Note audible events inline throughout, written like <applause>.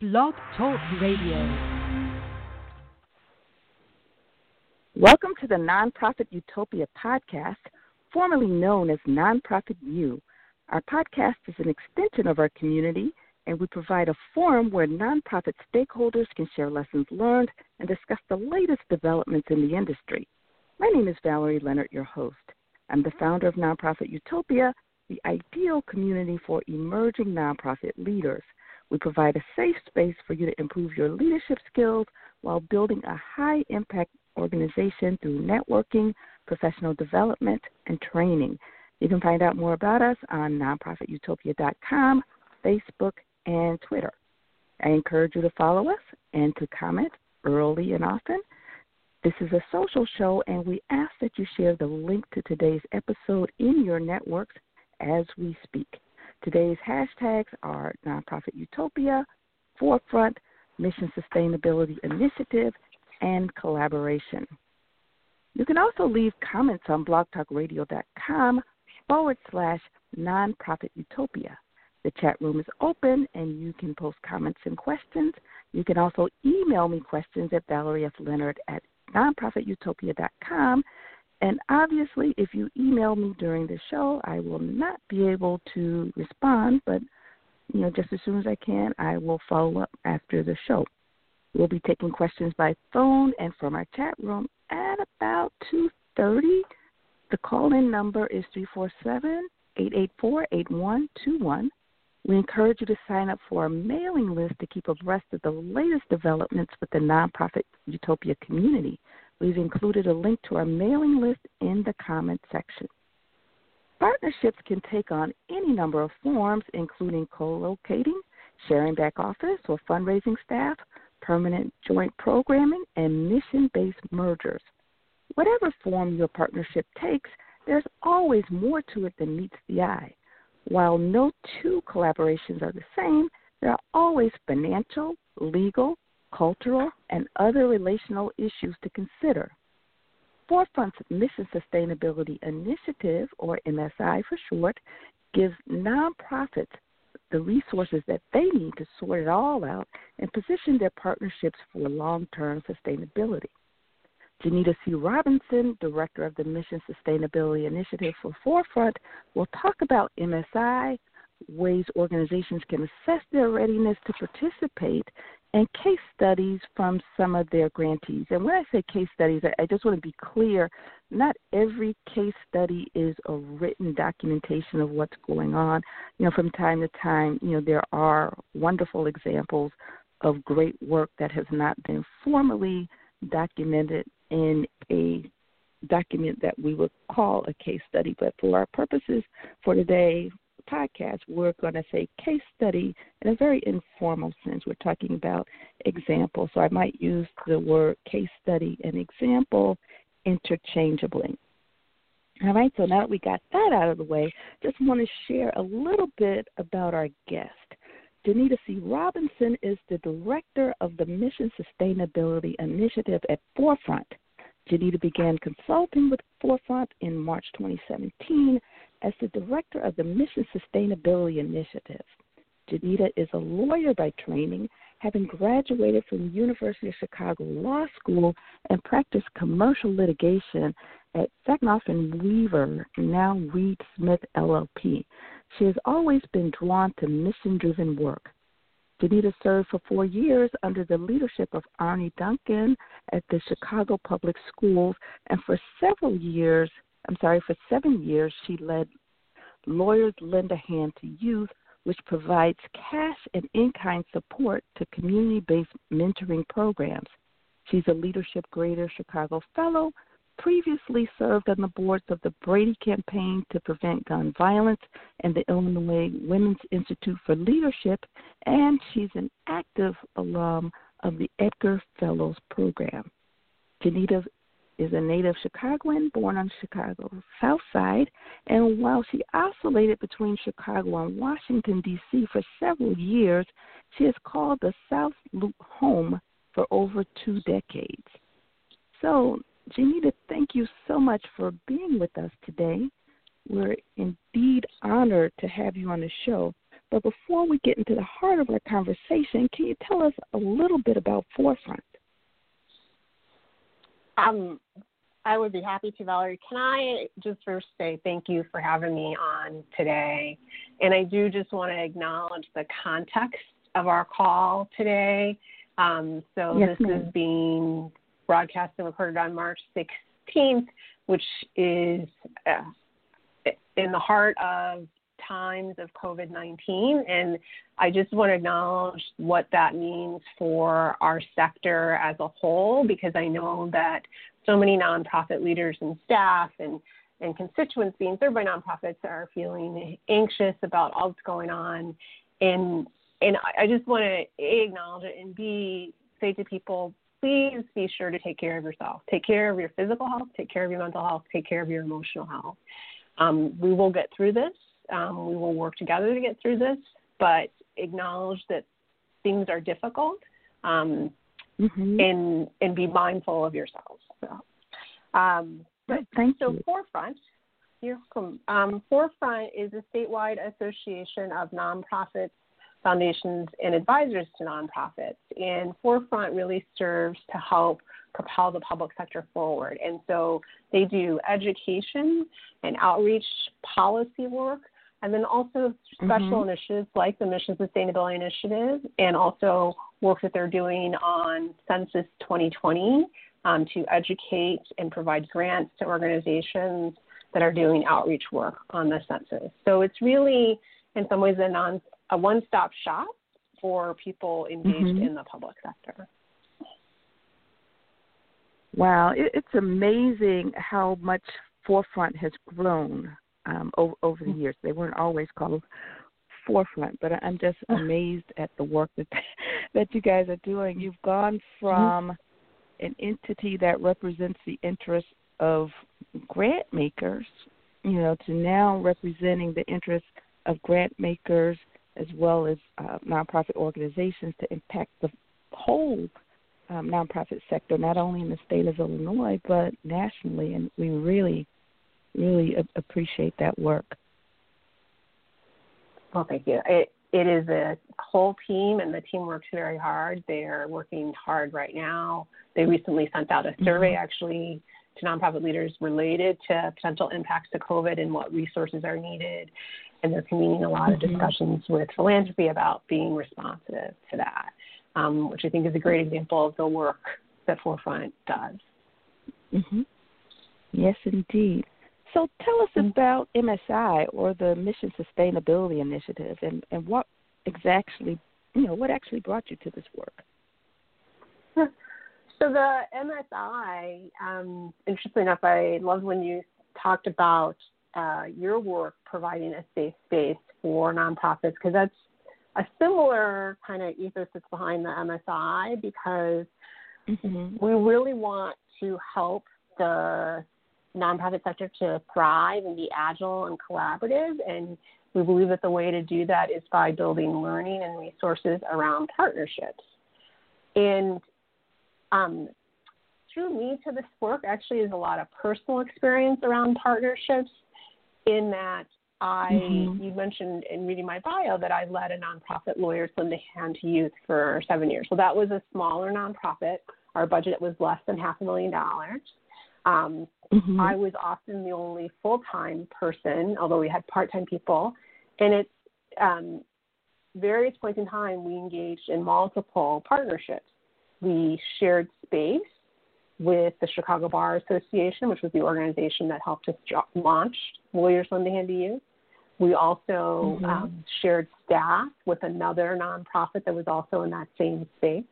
Blog Talk Radio. Welcome to the Nonprofit Utopia podcast, formerly known as Nonprofit U. Our podcast is an extension of our community, and we provide a forum where nonprofit stakeholders can share lessons learned and discuss the latest developments in the industry. My name is Valerie Leonard, your host. I'm the founder of Nonprofit Utopia, the ideal community for emerging nonprofit leaders. We provide a safe space for you to improve your leadership skills while building a high impact organization through networking, professional development, and training. You can find out more about us on nonprofitutopia.com, Facebook, and Twitter. I encourage you to follow us and to comment early and often. This is a social show, and we ask that you share the link to today's episode in your networks as we speak. Today's hashtags are Nonprofit Utopia, Forefront, Mission Sustainability Initiative, and Collaboration. You can also leave comments on blogtalkradio.com forward slash nonprofit utopia. The chat room is open and you can post comments and questions. You can also email me questions at Valerie at nonprofitutopia.com and obviously, if you email me during the show, I will not be able to respond, but you know, just as soon as I can, I will follow up after the show. We'll be taking questions by phone and from our chat room at about 2:30. The call-in number is 347-884-8121. We encourage you to sign up for a mailing list to keep abreast of the latest developments with the nonprofit Utopia community. We've included a link to our mailing list in the comment section. Partnerships can take on any number of forms, including co locating, sharing back office or fundraising staff, permanent joint programming, and mission based mergers. Whatever form your partnership takes, there's always more to it than meets the eye. While no two collaborations are the same, there are always financial, legal, cultural, and other relational issues to consider. Forefront's Mission Sustainability Initiative, or MSI for short, gives nonprofits the resources that they need to sort it all out and position their partnerships for long term sustainability. Genita C. Robinson, Director of the Mission Sustainability Initiative for Forefront, will talk about MSI, ways organizations can assess their readiness to participate, and case studies from some of their grantees. And when I say case studies, I just want to be clear not every case study is a written documentation of what's going on. You know, from time to time, you know, there are wonderful examples of great work that has not been formally documented in a document that we would call a case study. But for our purposes for today, podcast, we're going to say case study in a very informal sense. We're talking about example. So I might use the word case study and example interchangeably. All right, so now that we got that out of the way, just want to share a little bit about our guest. Genita C. Robinson is the director of the Mission Sustainability Initiative at Forefront. Genita began consulting with Forefront in March 2017 as the director of the Mission Sustainability Initiative. Genita is a lawyer by training, having graduated from the University of Chicago Law School and practiced commercial litigation at Sachnoff and Weaver, now Reed Smith LLP. She has always been drawn to mission driven work. Genita served for four years under the leadership of Arne Duncan at the Chicago Public Schools, and for several years I'm sorry, for seven years, she led Lawyers Lend a Hand to Youth, which provides cash and in kind support to community based mentoring programs. She's a Leadership Greater Chicago Fellow, previously served on the boards of the Brady Campaign to Prevent Gun Violence and the Illinois Women's Institute for Leadership, and she's an active alum of the Edgar Fellows Program. Genita is a native Chicagoan born on Chicago's South Side, and while she oscillated between Chicago and Washington, D.C. for several years, she has called the South Loop home for over two decades. So, Genita, thank you so much for being with us today. We're indeed honored to have you on the show. But before we get into the heart of our conversation, can you tell us a little bit about Forefront? Um, I would be happy to, Valerie. Can I just first say thank you for having me on today? And I do just want to acknowledge the context of our call today. Um, so yes, this ma'am. is being broadcast and recorded on March 16th, which is uh, in the heart of times of COVID 19. And I just want to acknowledge what that means for our sector as a whole, because I know that so many nonprofit leaders and staff and and constituents being served by nonprofits are feeling anxious about all that's going on. And and I just want to acknowledge it and be say to people, please be sure to take care of yourself. Take care of your physical health, take care of your mental health, take care of your emotional health. Um, we will get through this. Um, we will work together to get through this, but acknowledge that things are difficult um, mm-hmm. and and be mindful of yourselves. So, um, but Thank so you. Forefront, you're welcome. Um, Forefront is a statewide association of nonprofits, foundations, and advisors to nonprofits. And Forefront really serves to help propel the public sector forward. And so they do education and outreach policy work, and then also special Mhm. initiatives like the Mission Sustainability Initiative, and also work that they're doing on Census 2020 um, to educate and provide grants to organizations that are doing outreach work on the census. So it's really, in some ways, a, non, a one-stop shop for people engaged Mhm. in the public sector. Wow, it's amazing how much Forefront has grown um, over, over the years. They weren't always called Forefront, but I'm just <laughs> amazed at the work that <laughs> that you guys are doing. You've gone from an entity that represents the interests of grant makers, you know, to now representing the interests of grant makers as well as uh, nonprofit organizations to impact the whole um, nonprofit sector, not only in the state of Illinois but nationally. And we really, really a- appreciate that work. Well, thank you. It, it is a whole team, and the team works very hard. They are working hard right now. They recently sent out a survey, actually, to nonprofit leaders related to potential impacts to COVID and what resources are needed. And they're convening a lot of Mhm. discussions with philanthropy about being responsive to that, um, which I think is a great example of the work that Forefront does. hmm Yes, indeed. So tell us about MSI or the Mission Sustainability Initiative, and and what exactly you know what actually brought you to this work. <laughs> So the MSI, um, interestingly enough, I loved when you talked about uh, your work providing a safe space for nonprofits because that's a similar kind of ethos that's behind the MSI because Mm-hmm. we really want to help the nonprofit sector to thrive and be agile and collaborative. And we believe that the way to do that is by building learning and resources around partnerships. And um, drew me to this work actually is a lot of personal experience around partnerships in that I, Mhm. you mentioned in reading my bio that I led a nonprofit, Lawyers Lend a Hand to Youth, for seven years. So that was a smaller nonprofit. Our budget was less than half a million dollars. Um, Mm-hmm. I was often the only full time person, although we had part time people. And at um, various points in time, we engaged in multiple partnerships. We shared space with the Chicago Bar Association, which was the organization that helped us launch Lawyers Lend a Hand to Youth. We also Mhm. um, shared staff with another nonprofit that was also in that same space.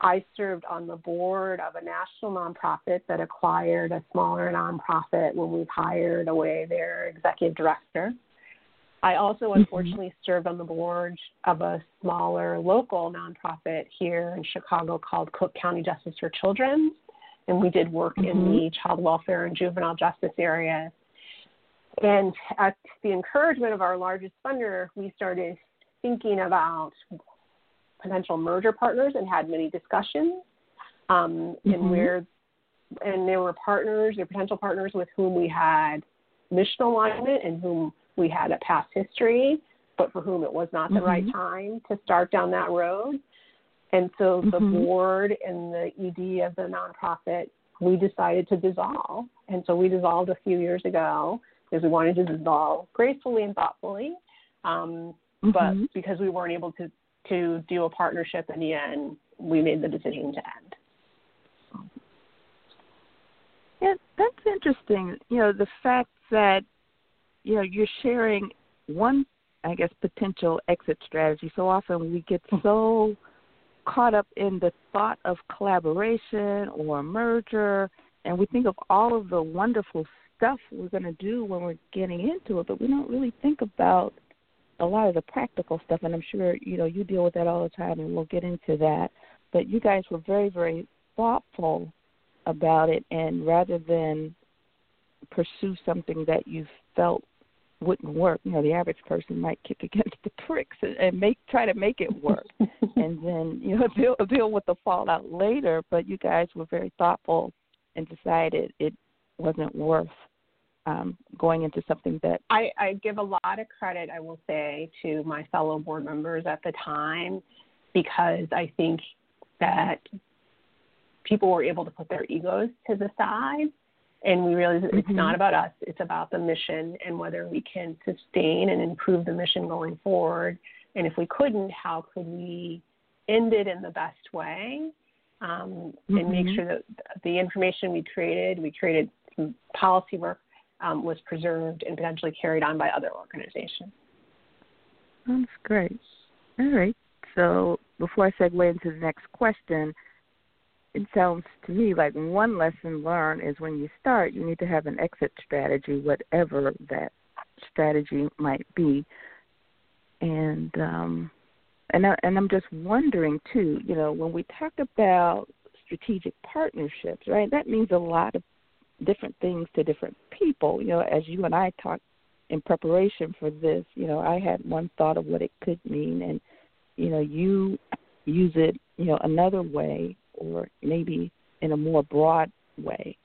I served on the board of a national nonprofit that acquired a smaller nonprofit when we hired away their executive director. I also Mhm. unfortunately served on the board of a smaller local nonprofit here in Chicago called Cook County Justice for Children. And we did work in Mhm. the child welfare and juvenile justice area. And at the encouragement of our largest funder, we started thinking about potential merger partners and had many discussions. Um, Mhm. And where, and there were partners or potential partners with whom we had mission alignment and whom we had a past history but for whom it was not the mm-hmm. right time to start down that road. And so the mm-hmm. board and the ED of the nonprofit, we decided to dissolve. And so we dissolved a few years ago because we wanted to dissolve gracefully and thoughtfully. Um, mm-hmm. But because we weren't able to, to do a partnership in the end, we made the decision to end. Yeah, that's interesting. You know, the fact that you know you're sharing one, I guess, potential exit strategy. So often we get <laughs> so caught up in the thought of collaboration or merger, and we think of all of the wonderful stuff we're going to do when we're getting into it, but we don't really think about a lot of the practical stuff. And I'm sure you know you deal with that all the time, and we'll get into that. But you guys were very, very thoughtful about it, and rather than pursue something that you felt wouldn't work. You know, the average person might kick <laughs> against the pricks and, and make try to make it work, <laughs> and then you know <laughs> deal deal with the fallout later. But you guys were very thoughtful and decided it wasn't worth um, going into something that I, I give a lot of credit. I will say to my fellow board members at the time because I think that people were able to put their egos to the side and we realize mm-hmm. it's not about us it's about the mission and whether we can sustain and improve the mission going forward and if we couldn't how could we end it in the best way um, mm-hmm. and make sure that the information we created we created some policy work um, was preserved and potentially carried on by other organizations that's great all right so before i segue into the next question it sounds to me like one lesson learned is when you start, you need to have an exit strategy, whatever that strategy might be. And um, and I, and I'm just wondering too, you know, when we talk about strategic partnerships, right? That means a lot of different things to different people. You know, as you and I talked in preparation for this, you know, I had one thought of what it could mean, and you know, you use it, you know, another way or maybe in a more broad way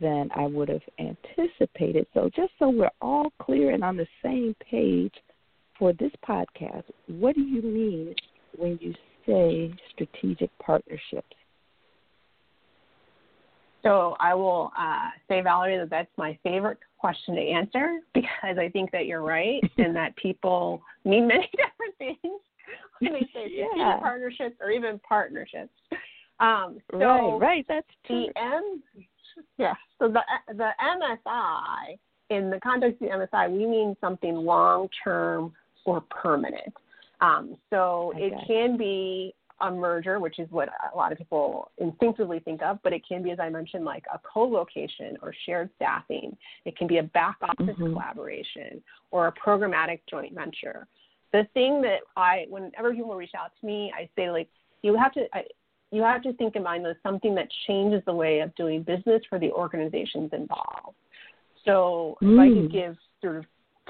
than I would have anticipated. So, just so we're all clear and on the same page for this podcast, what do you mean when you say strategic partnerships? So, I will uh, say, Valerie, that that's my favorite question to answer because I think that you're right <laughs> and that people mean many <laughs> different things when they say yeah. partnerships or even partnerships. Um, so right, right, that's true. The M, yeah. So the the MSI in the context of the MSI, we mean something long term or permanent. Um, so okay. it can be a merger, which is what a lot of people instinctively think of, but it can be, as I mentioned, like a co-location or shared staffing. It can be a back office mm-hmm. collaboration or a programmatic joint venture. The thing that I, whenever people reach out to me, I say like, you have to, I, you have to think in mind that something that changes the way of doing business for the organizations involved. So mm. if I could mm. give sort of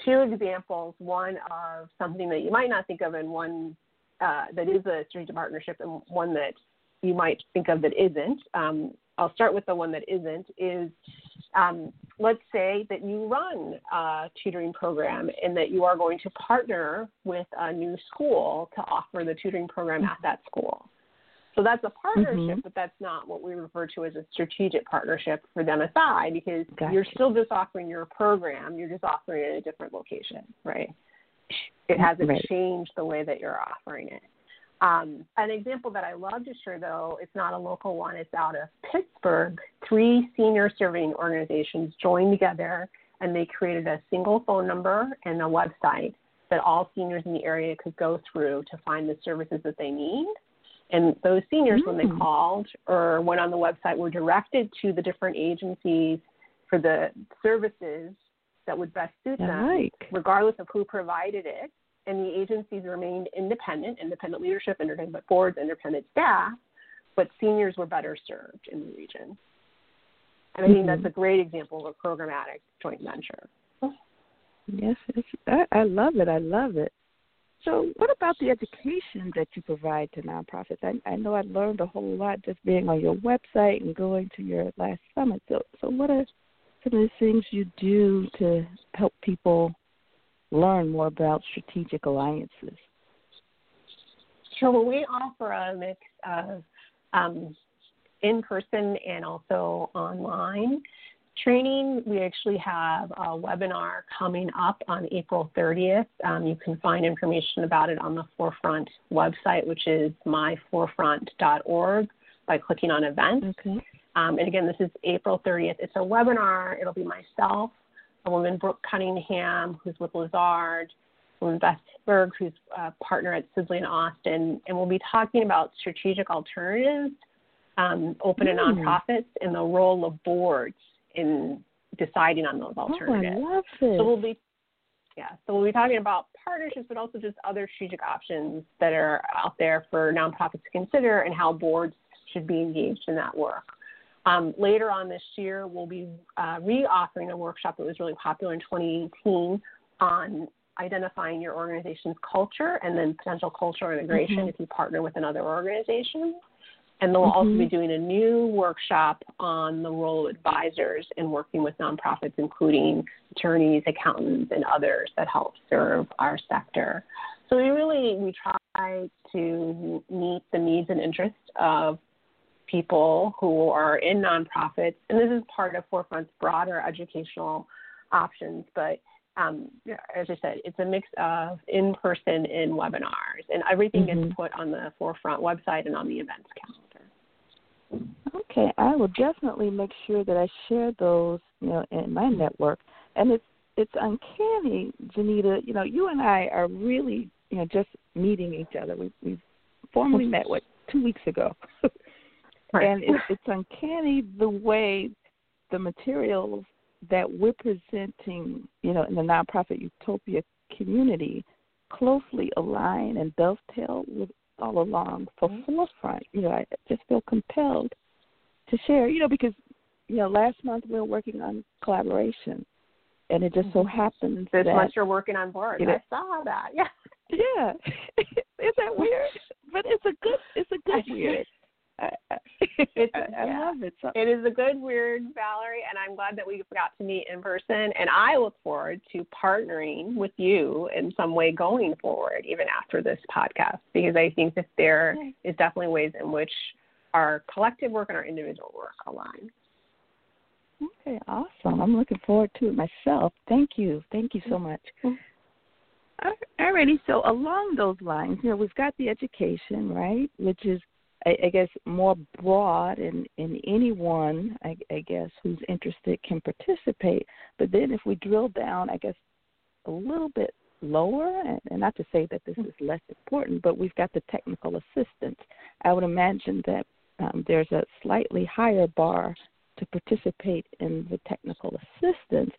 two examples, one of something that you might not think of and one uh, that is a strategic partnership and one that you might think of that isn't. Um, I'll start with the one that isn't is um, let's say that you run a tutoring program and that you are going to partner with a new school to offer the tutoring program at that school. So that's a partnership, mm-hmm. but that's not what we refer to as a strategic partnership for the MSI because gotcha. you're still just offering your program, you're just offering it in a different location, right? It hasn't right. changed the way that you're offering it. Um, an example that I love to share, though, it's not a local one, it's out of Pittsburgh. Three senior serving organizations joined together and they created a single phone number and a website that all seniors in the area could go through to find the services that they need. And those seniors, mm. when they mm. called or went on the website, were directed to the different agencies for the services that would best suit them, regardless of who provided it. And the agencies remained independent, independent leadership, independent boards, independent staff, but seniors were better served in the region. And I mm-hmm. think that's a great example of a programmatic joint venture. Yes, I, I love it. I love it. So, what about the education that you provide to nonprofits? I, I know I learned a whole lot just being on your website and going to your last summit. So, so what are some of the things you do to help people learn more about strategic alliances? Sure. Well, we offer a mix of um, in person and also online training. We actually have a webinar coming up on April 30th. Um, you can find information about it on the Forefront website, which is myforefront.org, by clicking on events. Okay. Um, and again, this is April 30th. It's a webinar. It'll be myself, a woman, Brooke Cunningham, who's with Lazard, woman, Beth Berg, who's a partner at Sidley Austin, and we'll be talking about strategic alternatives, um, open and Mm. nonprofits, and the role of boards in deciding on those alternatives. Oh, I love it. So we'll be yeah, so we'll be talking about partnerships, but also just other strategic options that are out there for nonprofits to consider and how boards should be engaged in that work. Um, later on this year, we'll be uh, re-offering a workshop that was really popular in 2018 on identifying your organization's culture and then potential cultural integration Mhm. if you partner with another organization. And then we'll also be Mhm. doing a new workshop on the role of advisors in working with nonprofits, including attorneys, accountants, and others that help serve our sector. So we really we try to meet the needs and interests of people who are in nonprofits, and this is part of Forefront's broader educational options. But um, as I said, it's a mix of in-person and webinars, and everything Mhm. gets put on the Forefront website and on the events calendar. Okay, I will definitely make sure that I share those, you know, in my network. And it's it's uncanny, Genita. You know, you and I are really, you know, just meeting each other. We we formally met what two weeks ago, <laughs> and it's, it's uncanny the way the materials that we're presenting, you know, in the nonprofit utopia community, closely align and dovetail with all along for Mm-hmm. forefront. You know, I just feel compelled to share. You know, because you know, last month we were working on collaboration, and it just so happens this that month you're working on board. You know- I saw that. <laughs> Yeah. yeah, <laughs> is that weird? But it's a good, it's a good weird. I, I, It's- <laughs> I, yeah. love it. So, It is a good weird, Valerie, and I'm glad that we got to meet in person. And I look forward to partnering with you in some way going forward, even after this podcast, because I think that there is definitely ways in which our collective work and our individual work align. Okay, awesome. I'm looking forward to it myself. Thank you. Thank you so much. Mhm. All Alrighty, so along those lines, you know, we've got the education, right, which is, I, I guess, more broad, and, and anyone, I, I guess, who's interested can participate. But then if we drill down, I guess, a little bit lower, and, and not to say that this is less important, but we've got the technical assistance. I would imagine that um, there's a slightly higher bar to participate in the technical assistance.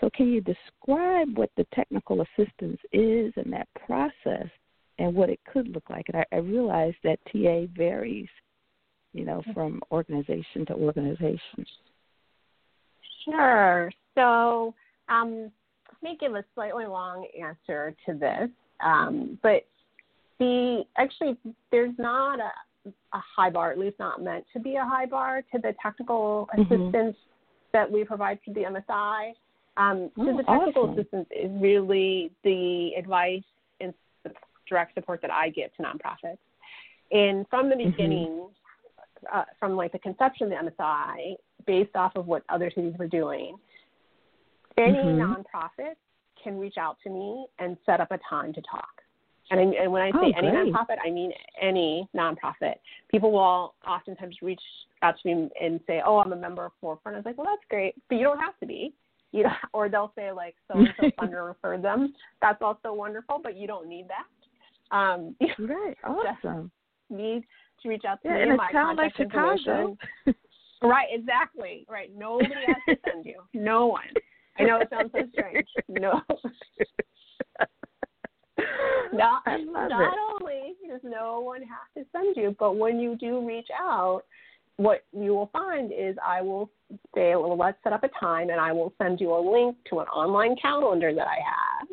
So, can you describe what the technical assistance is and that process and what it could look like? And I, I realize that TA varies, you know, from organization to organization. Sure. So, um, let me give a slightly long answer to this. Um, but the actually, there's not a, a high bar, at least not meant to be a high bar to the technical Mhm. assistance that we provide to the MSI. Um, so Oh, the technical awesome. assistance is really the advice direct support that I give to nonprofits. And from the Mhm. beginning, uh, from like the conception of the MSI, based off of what other cities were doing, any Mhm. nonprofit can reach out to me and set up a time to talk. And, I, and when I Oh, say any nonprofit, I mean any nonprofit. People will oftentimes reach out to me and say, "Oh, I'm a member of Forefront." I was like, "Well, that's great, but you don't have to be." You know, <laughs> or they'll say like, "So and so funder referred them." That's also wonderful, but you don't need that. Um, <laughs> Right. Awesome. need to reach out to Yeah, me and my town like Chicago. <laughs> Right, exactly. Right. Nobody has to send you. No one. I know it sounds so strange. No. <laughs> Not, not it. only does no one have to send you, but when you do reach out, what you will find is I will say, well, let's set up a time, and I will send you a link to an online calendar that I have,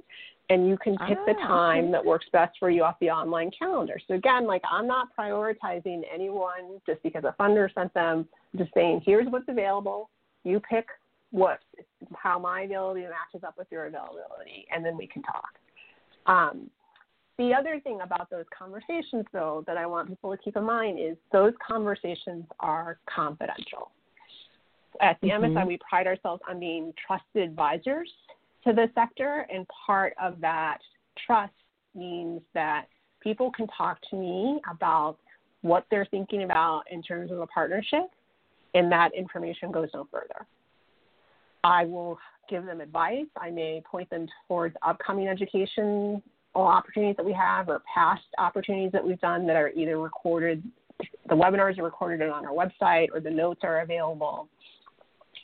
and you can pick the Ah, time okay. that works best for you off the online calendar. So again, like I'm not prioritizing anyone just because a funder sent them. I'm just saying, here's what's available. You pick what how my availability matches up with your availability, and then we can talk. Um, the other thing about those conversations, though, that I want people to keep in mind is those conversations are confidential. At the mm-hmm. MSI, we pride ourselves on being trusted advisors to the sector, and part of that trust means that people can talk to me about what they're thinking about in terms of a partnership, and that information goes no further. I will give them advice. I may point them towards upcoming education opportunities that we have or past opportunities that we've done that are either recorded, the webinars are recorded on our website or the notes are available.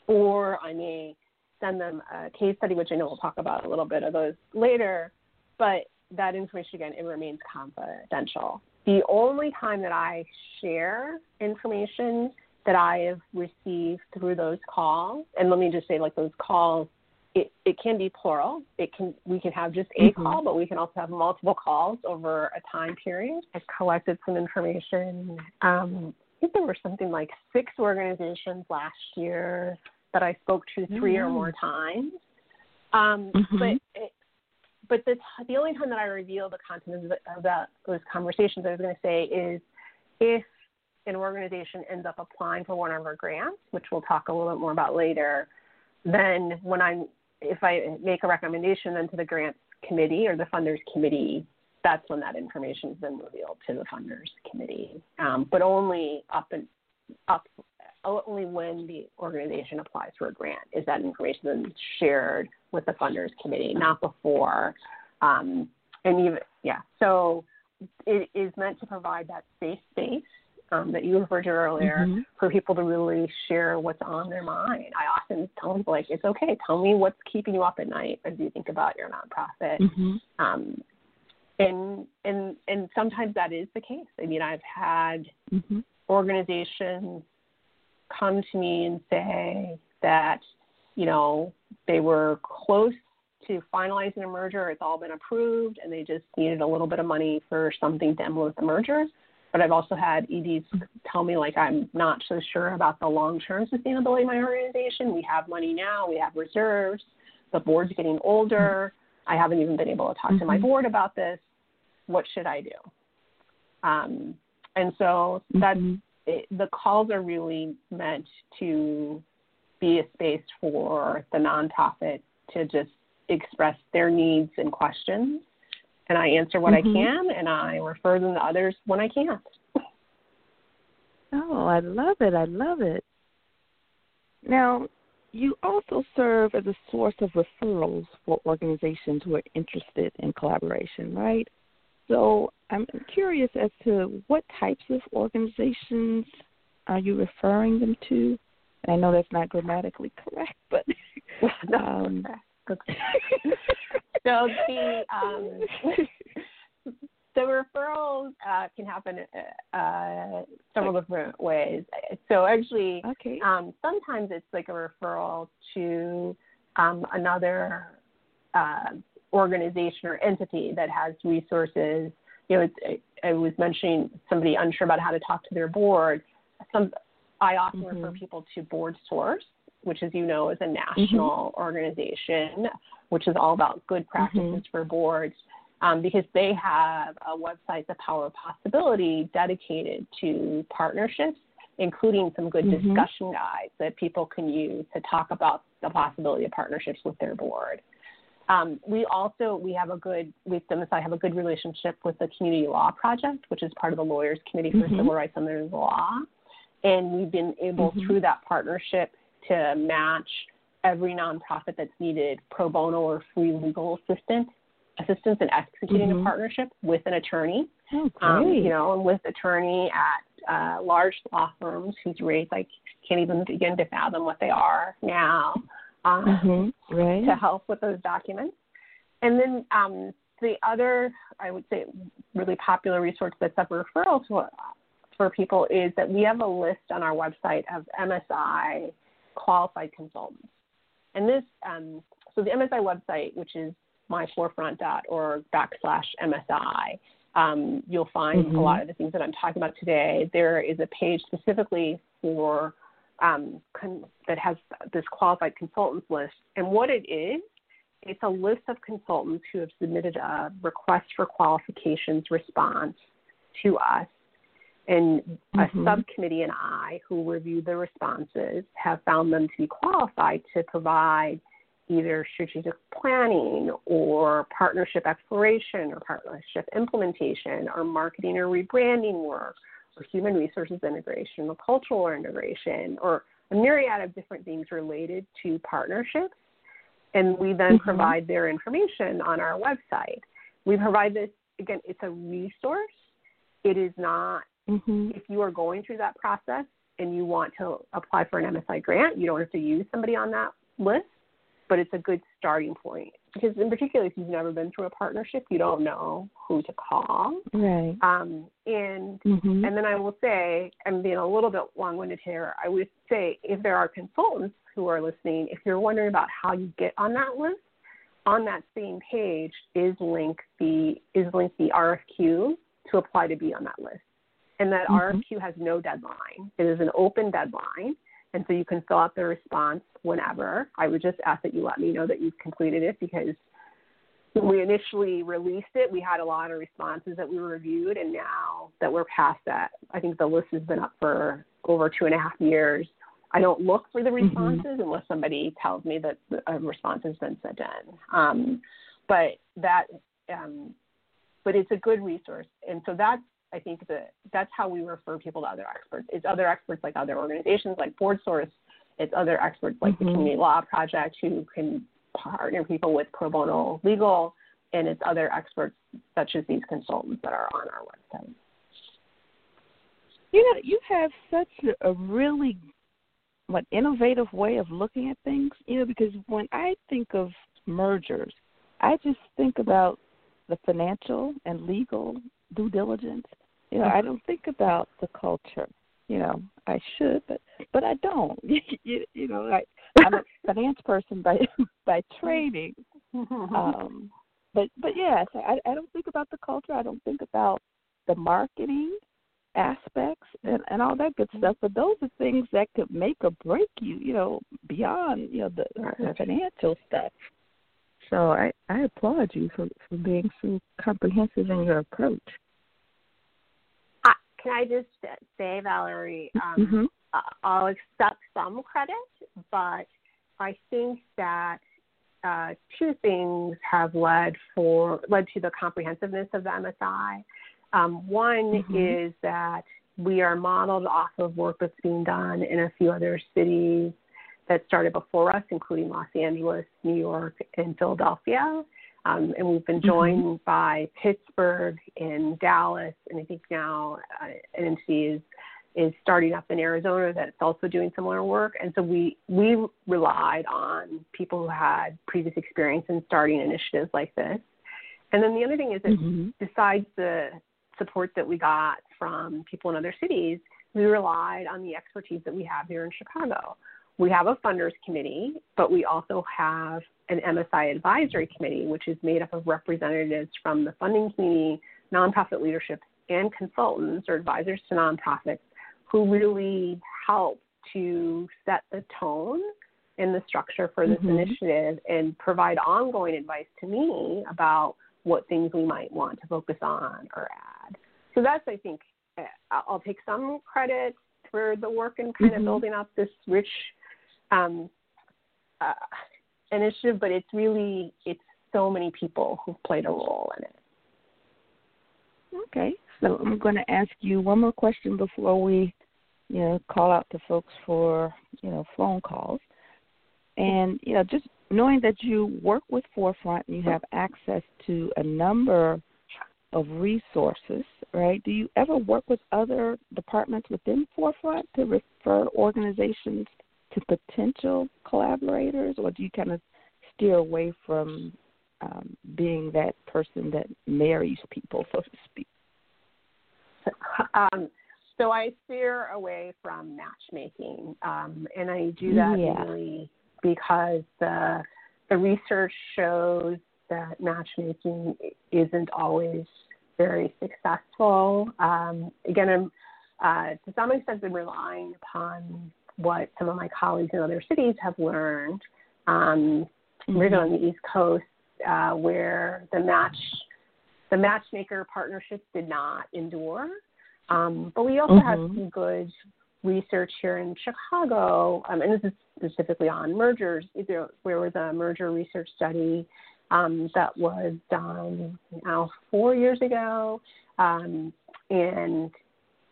Or I may send them a case study, which I know we'll talk about a little bit of those later. But that information, again, it remains confidential. The only time that I share information that I have received through those calls, and let me just say, like those calls, it, it can be plural. It can we can have just a mm-hmm. call, but we can also have multiple calls over a time period. I've collected some information. Um, I think there were something like six organizations last year that I spoke to 3 mm-hmm. or more times. Um, mm-hmm. But it, but the the only time that I reveal the content of, of that those conversations, I was going to say is if an organization ends up applying for one of our grants, which we'll talk a little bit more about later, then when I'm if I make a recommendation then to the grants committee or the funders committee, that's when that information is then revealed to the funders committee, um, but only up and up only when the organization applies for a grant is that information then shared with the funders committee, not before. Um, and even yeah, so it is meant to provide that safe space um, that you referred to earlier mm-hmm. for people to really share what's on their mind. I often tell people like, it's okay. Tell me what's keeping you up at night as you think about your nonprofit. Mm-hmm. Um, and and and sometimes that is the case. I mean, I've had mm-hmm. organizations come to me and say that you know they were close to finalizing a merger. It's all been approved, and they just needed a little bit of money for something to implement the merger. But I've also had EDs tell me like I'm not so sure about the long-term sustainability of my organization. We have money now, we have reserves. The board's getting older. I haven't even been able to talk mm-hmm. to my mm-hmm. board about this. What should I do? Um, and so that mm-hmm. It, the calls are really meant to be a space for the nonprofit to just express their needs and questions and I answer what mm-hmm. I can and I refer them to others when I can't. <laughs> Oh, I love it. I love it. Now, you also serve as a source of referrals for organizations who are interested in collaboration, right? So I'm curious as to what types of organizations are you referring them to? I know that's not grammatically correct, but <laughs> um, so <laughs> the um, <laughs> the referrals uh, can happen uh, several different ways. So actually, okay. um, sometimes it's like a referral to um, another uh, organization or entity that has resources. You know, it's, I was mentioning somebody unsure about how to talk to their board. Some I often mm-hmm. refer people to Board Source, which, as you know, is a national mm-hmm. organization, which is all about good practices mm-hmm. for boards. Um, because they have a website, The Power of Possibility, dedicated to partnerships, including some good mm-hmm. discussion guides that people can use to talk about the possibility of partnerships with their board. Um, we also we have a good with them I have a good relationship with the Community Law Project, which is part of the Lawyers Committee for mm-hmm. Civil Rights Under the Law, and we've been able mm-hmm. through that partnership to match every nonprofit that's needed pro bono or free legal assistance assistance in executing mm-hmm. a partnership with an attorney. Oh, um, you know, and with attorney at uh, large law firms whose rates I can't even begin to fathom what they are now. Um, mm-hmm. right. To help with those documents, and then um, the other, I would say, really popular resource that's a referral to, for people is that we have a list on our website of MSI qualified consultants. And this, um, so the MSI website, which is myforefront.org backslash MSI, um, you'll find mm-hmm. a lot of the things that I'm talking about today. There is a page specifically for um, con- that has this qualified consultants list. And what it is, it's a list of consultants who have submitted a request for qualifications response to us. And mm-hmm. a subcommittee and I, who reviewed the responses, have found them to be qualified to provide either strategic planning or partnership exploration or partnership implementation or marketing or rebranding work or human resources integration or cultural integration or a myriad of different things related to partnerships. And we then mm-hmm. provide their information on our website. We provide this, again, it's a resource. It is not, mm-hmm. if you are going through that process and you want to apply for an MSI grant, you don't have to use somebody on that list but it's a good starting point because in particular if you've never been through a partnership you don't know who to call. Right. Um, and mm-hmm. and then i will say i'm being a little bit long-winded here i would say if there are consultants who are listening if you're wondering about how you get on that list on that same page is link the is link the rfq to apply to be on that list. And that mm-hmm. rfq has no deadline. It is an open deadline and so you can fill out the response whenever. I would just ask that you let me know that you've completed it because when we initially released it, we had a lot of responses that we reviewed, and now that we're past that, I think the list has been up for over two and a half years. I don't look for the mm-hmm. responses mm-hmm. unless somebody tells me that a response has been sent in. Um, but that, um, but it's a good resource, and so that's I think that that's how we refer people to other experts. It's other experts like other organizations like BoardSource. It's other experts like mm-hmm. the Community Law Project who can partner people with pro bono legal, and it's other experts such as these consultants that are on our website. You know, you have such a really what innovative way of looking at things. You know, because when I think of mergers, I just think about the financial and legal due diligence you know, I don't think about the culture. You know, I should, but but I don't. <laughs> you, you know, I I'm a <laughs> finance person by <laughs> by training. Um, but but yes, I I don't think about the culture. I don't think about the marketing aspects and and all that good stuff. But those are things that could make or break you. You know, beyond you know the, the financial stuff. So I I applaud you for for being so comprehensive in your approach can I just say, Valerie, um, mm-hmm. I'll accept some credit, but I think that uh, two things have led for led to the comprehensiveness of the MSI. Um, one mm-hmm. is that we are modeled off of work that's being done in a few other cities that started before us, including Los Angeles, New York, and Philadelphia. Um, and we've been mm-hmm. joined mm-hmm. by Pittsburgh and Dallas, and I think now uh, NMC is is starting up in Arizona that's also doing similar work. And so we we relied on people who had previous experience in starting initiatives like this. And then the other thing is that mm-hmm. besides the support that we got from people in other cities, we relied on the expertise that we have here in Chicago. We have a funders committee, but we also have an MSI advisory committee, which is made up of representatives from the funding community, nonprofit leadership, and consultants or advisors to nonprofits who really help to set the tone and the structure for this mm-hmm. initiative and provide ongoing advice to me about what things we might want to focus on or add. So that's, I think, uh, I'll take some credit for the work in kind mm-hmm. of building up this rich um, uh, initiative, but it's really it's so many people who've played a role in it. Okay, so I'm going to ask you one more question before we, you know, call out to folks for you know phone calls, and you know just knowing that you work with Forefront and you have access to a number of resources, right? Do you ever work with other departments within Forefront to refer organizations to potential collaborators, or do you kind of steer away from um, being that person that marries people, so to speak? <laughs> Um, so I steer away from matchmaking, um, and I do that yeah. mainly because the the research shows that matchmaking isn't always very successful. Um, again, I'm uh, to some extent been relying upon what some of my colleagues in other cities have learned. Um, mm-hmm. We're on the East Coast, uh, where the match, the matchmaker partnerships did not endure. Um, but we also mm-hmm. have some good research here in Chicago, um, and this is specifically on mergers. There, there was a merger research study um, that was done now four years ago, um, and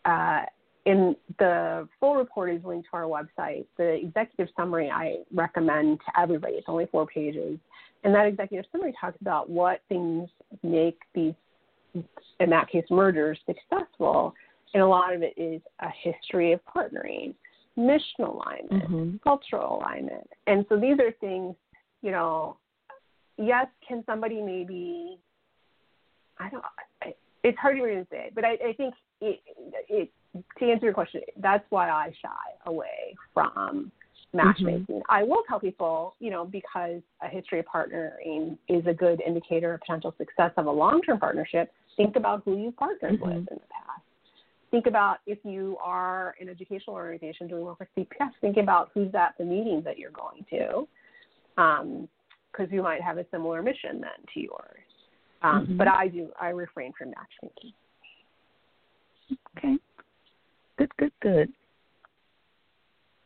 uh, in the full report is linked to our website. The executive summary I recommend to everybody. It's only four pages, and that executive summary talks about what things make these, in that case, mergers successful. And a lot of it is a history of partnering, mission alignment, mm-hmm. cultural alignment, and so these are things. You know, yes, can somebody maybe I don't. It's hard to say, but I, I think it, it to answer your question, that's why I shy away from matchmaking. Mm-hmm. I will tell people, you know, because a history of partnering is a good indicator of potential success of a long term partnership, think about who you've partnered mm-hmm. with in the past. Think about if you are an educational organization doing work with CPS, think about who's at the meetings that you're going to, because um, you might have a similar mission then to yours. Um, mm-hmm. But I do, I refrain from matchmaking. Okay. Good, good, good.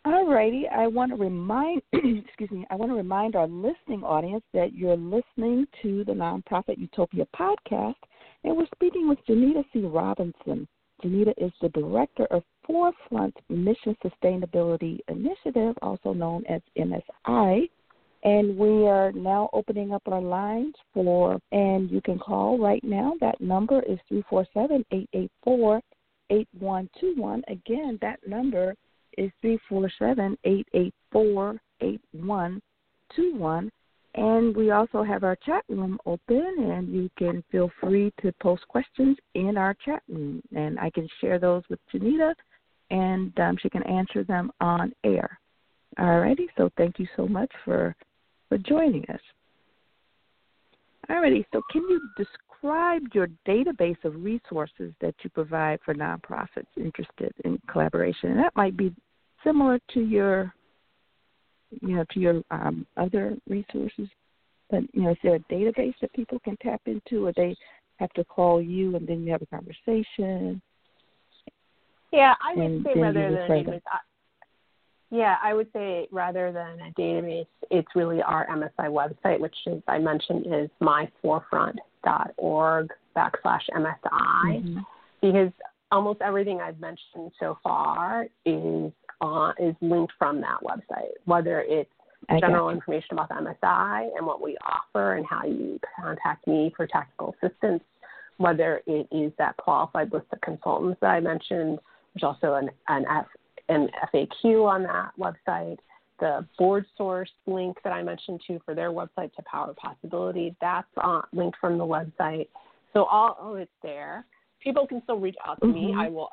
All righty. I want to remind <clears throat> excuse me, I want to remind our listening audience that you're listening to the Nonprofit Utopia podcast and we're speaking with Genita C. Robinson. Genita is the director of Forefront Mission Sustainability Initiative, also known as MSI. And we are now opening up our lines for, and you can call right now. That number is 347 884 8121. Again, that number is 347 884 8121. And we also have our chat room open, and you can feel free to post questions in our chat room. And I can share those with Genita, and um, she can answer them on air. Alrighty, so thank you so much for for joining us. Alrighty, so can you describe described your database of resources that you provide for nonprofits interested in collaboration. And that might be similar to your, you know, to your um, other resources. But you know, is there a database that people can tap into, or they have to call you and then you have a conversation? Yeah, I would say rather than a database, yeah, I would say rather than a database, it's really our MSI website, which is I mentioned is myforefront org backslash MSI mm-hmm. because almost everything I've mentioned so far is is linked from that website, whether it's general information about the MSI and what we offer and how you contact me for technical assistance, whether it is that qualified list of consultants that I mentioned, there's also an, an, F, an FAQ on that website the board source link that I mentioned too for their website to Power Possibility. That's on, linked from the website. So all oh, it's there. People can still reach out to mm-hmm. me. I will.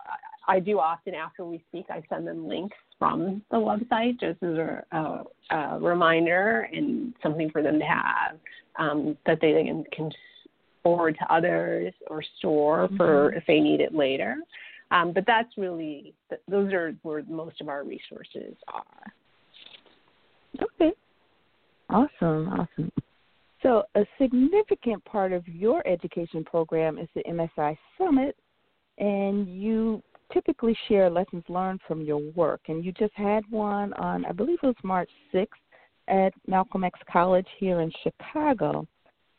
I do often after we speak. I send them links from the website just as a, a, a reminder and something for them to have um, that they can, can forward to others or store mm-hmm. for if they need it later. Um, but that's really those are where most of our resources are. Okay. Awesome, awesome. So, a significant part of your education program is the MSI Summit, and you typically share lessons learned from your work. And you just had one on, I believe it was March 6th at Malcolm X College here in Chicago.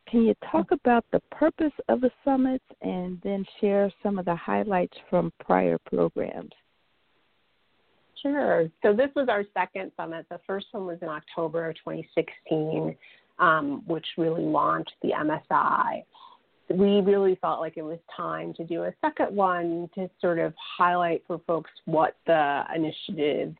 Can you talk mm-hmm. about the purpose of the summits and then share some of the highlights from prior programs? Sure. So this was our second summit. The first one was in October of 2016, um, which really launched the MSI. We really felt like it was time to do a second one to sort of highlight for folks what the initiative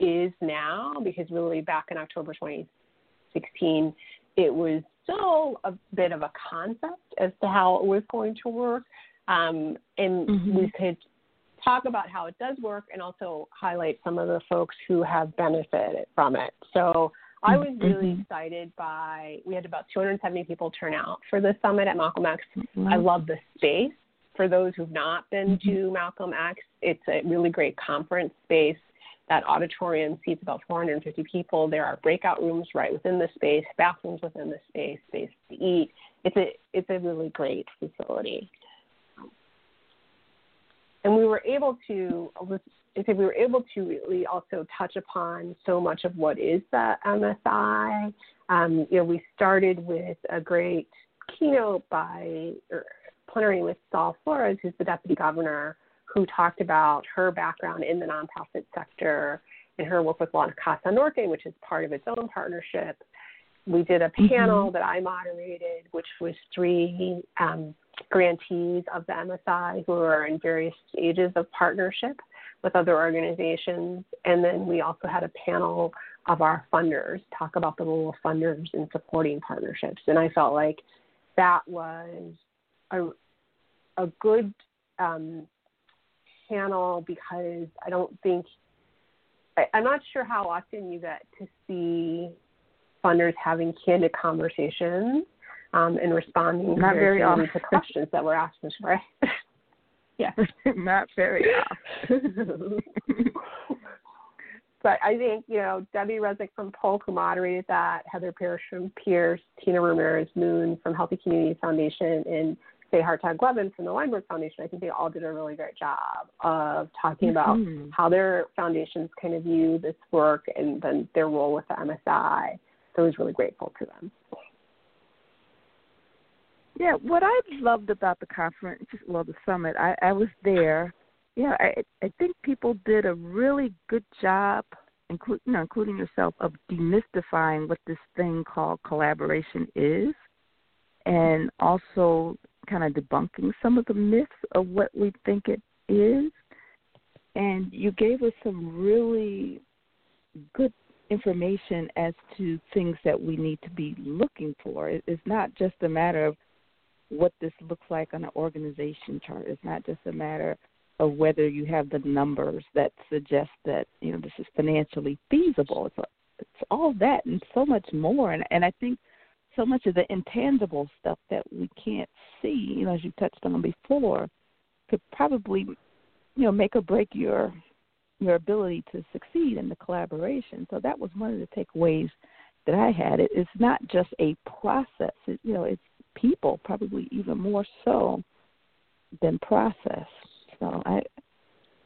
is now, because really back in October 2016, it was still a bit of a concept as to how it was going to work. Um, and mm-hmm. we could talk about how it does work and also highlight some of the folks who have benefited from it. So I was mm-hmm. really mm-hmm. excited by, we had about 270 people turn out for the summit at Malcolm X. Mm-hmm. I love the space. For those who've not been mm-hmm. to Malcolm X, it's a really great conference space. that auditorium seats about 450 people. There are breakout rooms right within the space, bathrooms within the space, space to eat. It's a it's a really great facility. And we were able to I think we were able to really also touch upon so much of what is the MSI. Um, you know, we started with a great keynote by or plenary with Sol Flores, who's the deputy governor who talked about her background in the nonprofit sector and her work with La Casa Norte, which is part of its own partnership. We did a panel mm-hmm. that I moderated, which was three um, grantees of the MSI who are in various stages of partnership with other organizations. And then we also had a panel of our funders talk about the role of funders in supporting partnerships. And I felt like that was a, a good um, panel because I don't think I, I'm not sure how often you get to see funders having candid conversations um, and responding not very, often to questions that were asked. Right? <laughs> yeah, not very <laughs> often. but I think you know Debbie Resnick from Polk, who moderated that, Heather Parrish from Pierce, Tina Ramirez Moon from Healthy Communities Foundation, and say Hartog Levin from the Weinberg Foundation, I think they all did a really great job of talking about mm-hmm. how their foundations kind of view this work and then their role with the MSI. So I was really grateful to them. Yeah, what I loved about the conference, well, the summit, I, I was there. Yeah, I I think people did a really good job, including you know, including yourself, of demystifying what this thing called collaboration is, and also kind of debunking some of the myths of what we think it is. And you gave us some really good information as to things that we need to be looking for. It's not just a matter of what this looks like on an organization chart. It's not just a matter of whether you have the numbers that suggest that you know this is financially feasible. It's, it's all that and so much more. And and I think so much of the intangible stuff that we can't see, you know, as you touched on before, could probably, you know, make or break your your ability to succeed in the collaboration. So that was one of the takeaways that I had. It, it's not just a process. It, you know, it's people, probably even more so than process. So I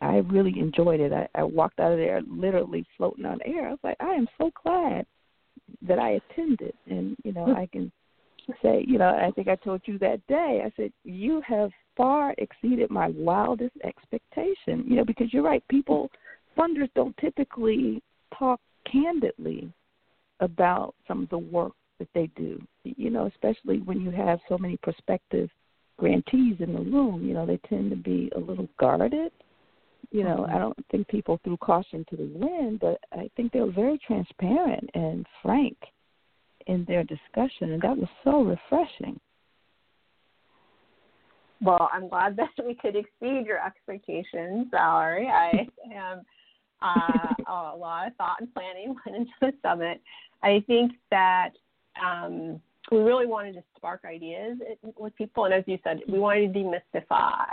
I really enjoyed it. I, I walked out of there literally floating on air. I was like, I am so glad that I attended, and you know, I can say, you know, I think I told you that day. I said you have far exceeded my wildest expectation. You know, because you're right. People, funders don't typically talk candidly about some of the work that they do. You know, especially when you have so many prospective grantees in the room. You know, they tend to be a little guarded you know, I don't think people threw caution to the wind, but I think they were very transparent and frank in their discussion, and that was so refreshing. Well, I'm glad <laughs> that we could exceed your expectations, Valerie. I <laughs> am uh, a lot of thought and planning <laughs> went into the summit. I think that um, we really wanted to spark ideas with people, and as you said, we wanted to demystify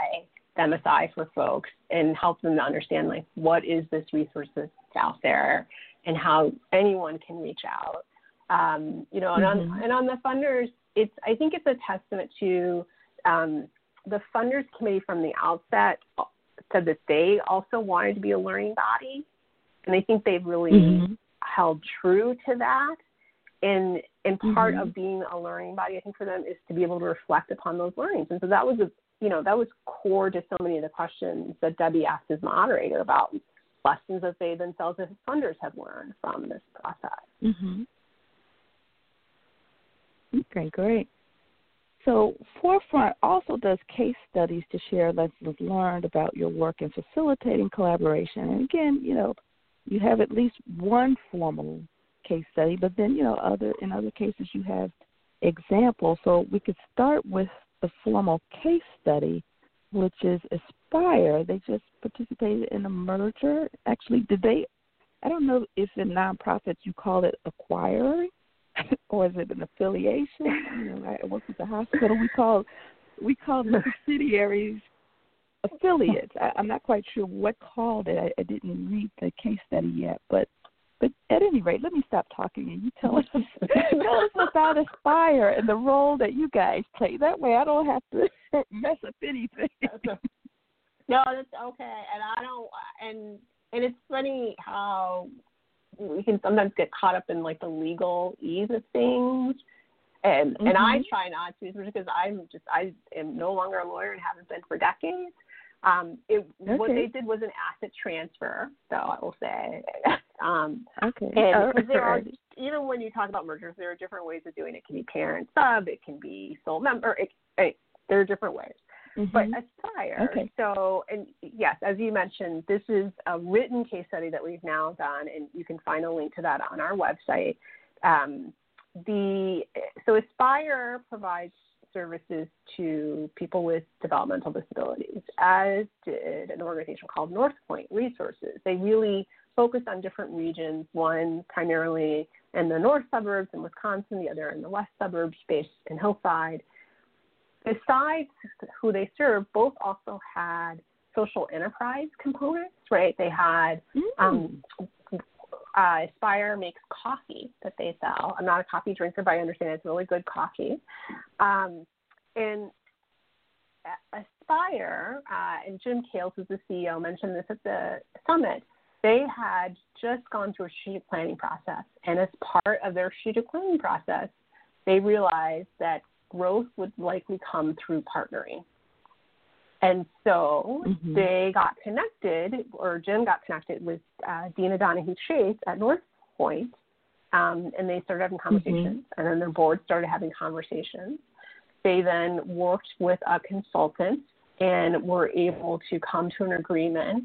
the MSI for folks and help them to understand like what is this resource that's out there and how anyone can reach out. Um, you know, and mm-hmm. on and on the funders, it's I think it's a testament to um, the funders committee from the outset said that they also wanted to be a learning body, and I think they've really mm-hmm. held true to that. And and part mm-hmm. of being a learning body, I think for them is to be able to reflect upon those learnings. And so that was a you know, that was core to so many of the questions that Debbie asked as moderator about lessons that they themselves as funders have learned from this process. Mm-hmm. Okay, great. So, Forefront also does case studies to share lessons learned about your work in facilitating collaboration. And again, you know, you have at least one formal case study, but then, you know, other in other cases you have examples. So we could start with the formal case study, which is Aspire. They just participated in a merger. Actually, did they? I don't know if in nonprofits you call it acquiring <laughs> or is it an affiliation? You know, I work with the hospital. We call we call the subsidiaries affiliates. I, I'm not quite sure what called it. I, I didn't read the case study yet, but but at any rate, let me stop talking and you tell us <laughs> tell us about Aspire and the role that you guys play. That way, I don't have to <laughs> mess up anything. no, that's okay. And I don't. And and it's funny how we can sometimes get caught up in like the legalese of things. And mm-hmm. and I mm-hmm. try not to, because I'm just I am no longer a lawyer and haven't been for decades. Um, it, okay. What they did was an asset transfer, so I will say. <laughs> um, okay. And because there are, even when you talk about mergers, there are different ways of doing it. It can be parent sub, it can be sole member. It, it, there are different ways. Mm-hmm. But Aspire, okay. so, and yes, as you mentioned, this is a written case study that we've now done, and you can find a link to that on our website. Um, the so Aspire provides services to people with developmental disabilities, as did an organization called North Point Resources. They really focused on different regions, one primarily in the north suburbs in Wisconsin, the other in the west suburbs based in Hillside. Besides who they serve, both also had social enterprise components, right? They had mm. um, uh, Aspire makes coffee that they sell. I'm not a coffee drinker, but I understand it's really good coffee. Um, and Aspire, uh, and Jim Kales, who's the CEO, mentioned this at the summit. They had just gone through a strategic planning process, and as part of their strategic planning process, they realized that growth would likely come through partnering. And so mm-hmm. they got connected, or Jim got connected with uh, Dina Donahue Chase at North Point, um, and they started having mm-hmm. conversations, mm-hmm. and then their board started having conversations. They then worked with a consultant and were able to come to an agreement,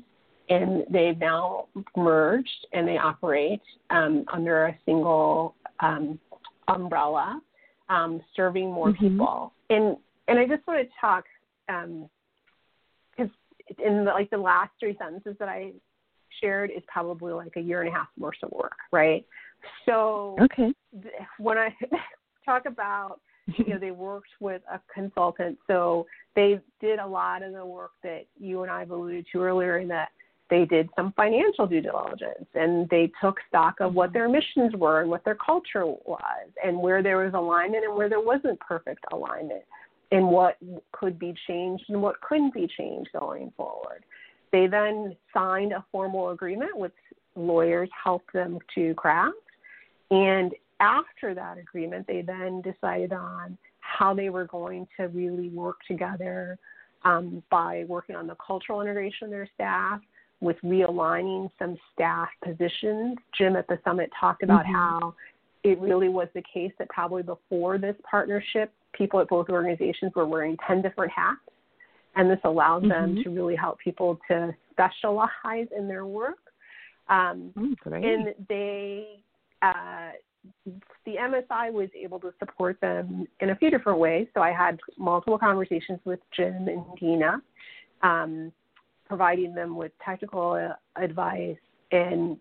and they've now merged and they operate um, under a single um, umbrella, um, serving more mm-hmm. people. And and I just want to talk um, in the, like the last three sentences that I shared is probably like a year and a half worth of work, right? So okay, when I <laughs> talk about you know they worked with a consultant, so they did a lot of the work that you and I have alluded to earlier in that they did some financial due diligence and they took stock of what their missions were and what their culture was and where there was alignment and where there wasn't perfect alignment and what could be changed and what couldn't be changed going forward. They then signed a formal agreement with lawyers helped them to craft. And after that agreement, they then decided on how they were going to really work together um, by working on the cultural integration of their staff, with realigning some staff positions. Jim at the summit talked about mm-hmm. how it really was the case that probably before this partnership, people at both organizations were wearing 10 different hats. And this allowed mm-hmm. them to really help people to specialize in their work. Um, mm, and they, uh, the MSI was able to support them in a few different ways. So I had multiple conversations with Jim and Dina, um, providing them with technical uh, advice. And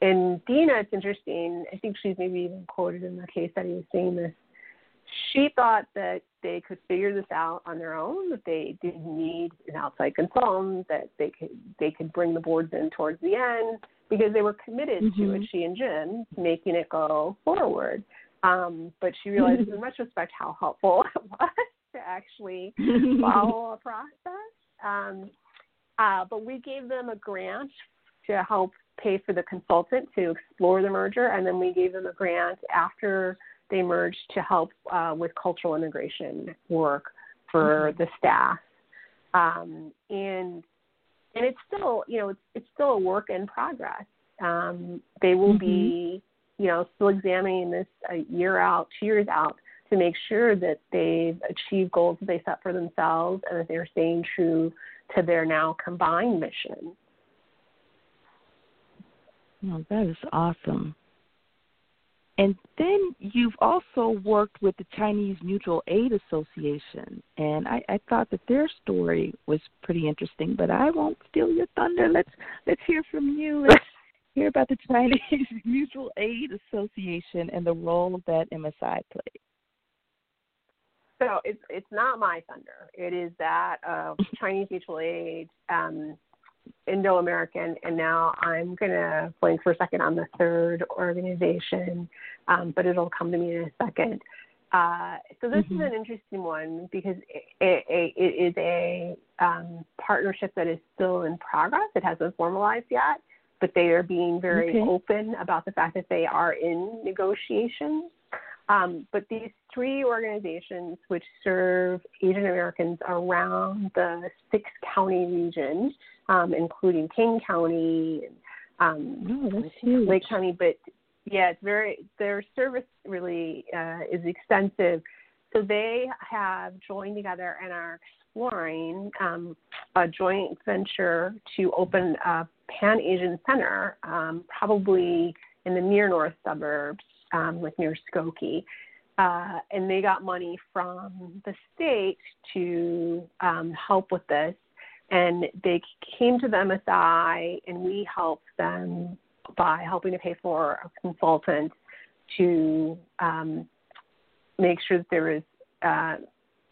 and Dina, it's interesting. I think she's maybe even quoted in the case that he was saying this she thought that they could figure this out on their own, that they didn't need an outside consultant, that they could they could bring the boards in towards the end because they were committed mm-hmm. to it, she and Jim, making it go forward. Um, but she realized <laughs> in retrospect how helpful <laughs> it was to actually <laughs> follow a process. Um, uh, but we gave them a grant to help pay for the consultant to explore the merger, and then we gave them a grant after they merged to help uh, with cultural integration work for mm-hmm. the staff. Um, and and it's still you know it's it's still a work in progress. Um, they will mm-hmm. be you know still examining this a year out, two years out to make sure that they've achieved goals that they set for themselves and that they're staying true to their now combined mission. Oh, that is awesome. And then you've also worked with the Chinese Mutual Aid Association, and I, I thought that their story was pretty interesting. But I won't steal your thunder. Let's let's hear from you. <laughs> Let's hear about the Chinese <laughs> Mutual Aid Association and the role that MSI played. so it's it's not my thunder. It is that of <laughs> Chinese mutual aid, um, Indo American, and now I'm gonna blank for a second on the third organization, um, but it'll come to me in a second. Uh, so this mm-hmm. is an interesting one because it, it, it is a um, partnership that is still in progress. It hasn't formalized yet, but they are being very okay. open about the fact that they are in negotiations. Um, but these three organizations, which serve Asian Americans around the six county region, um, including King County, um, oh, Lake County, but yeah, it's very their service really uh, is extensive. So they have joined together and are exploring um, a joint venture to open a Pan Asian Center, um, probably in the near north suburbs, um, like near Skokie. Uh, and they got money from the state to um, help with this. And they came to the MSI, and we helped them by helping to pay for a consultant to um, make sure that there is uh,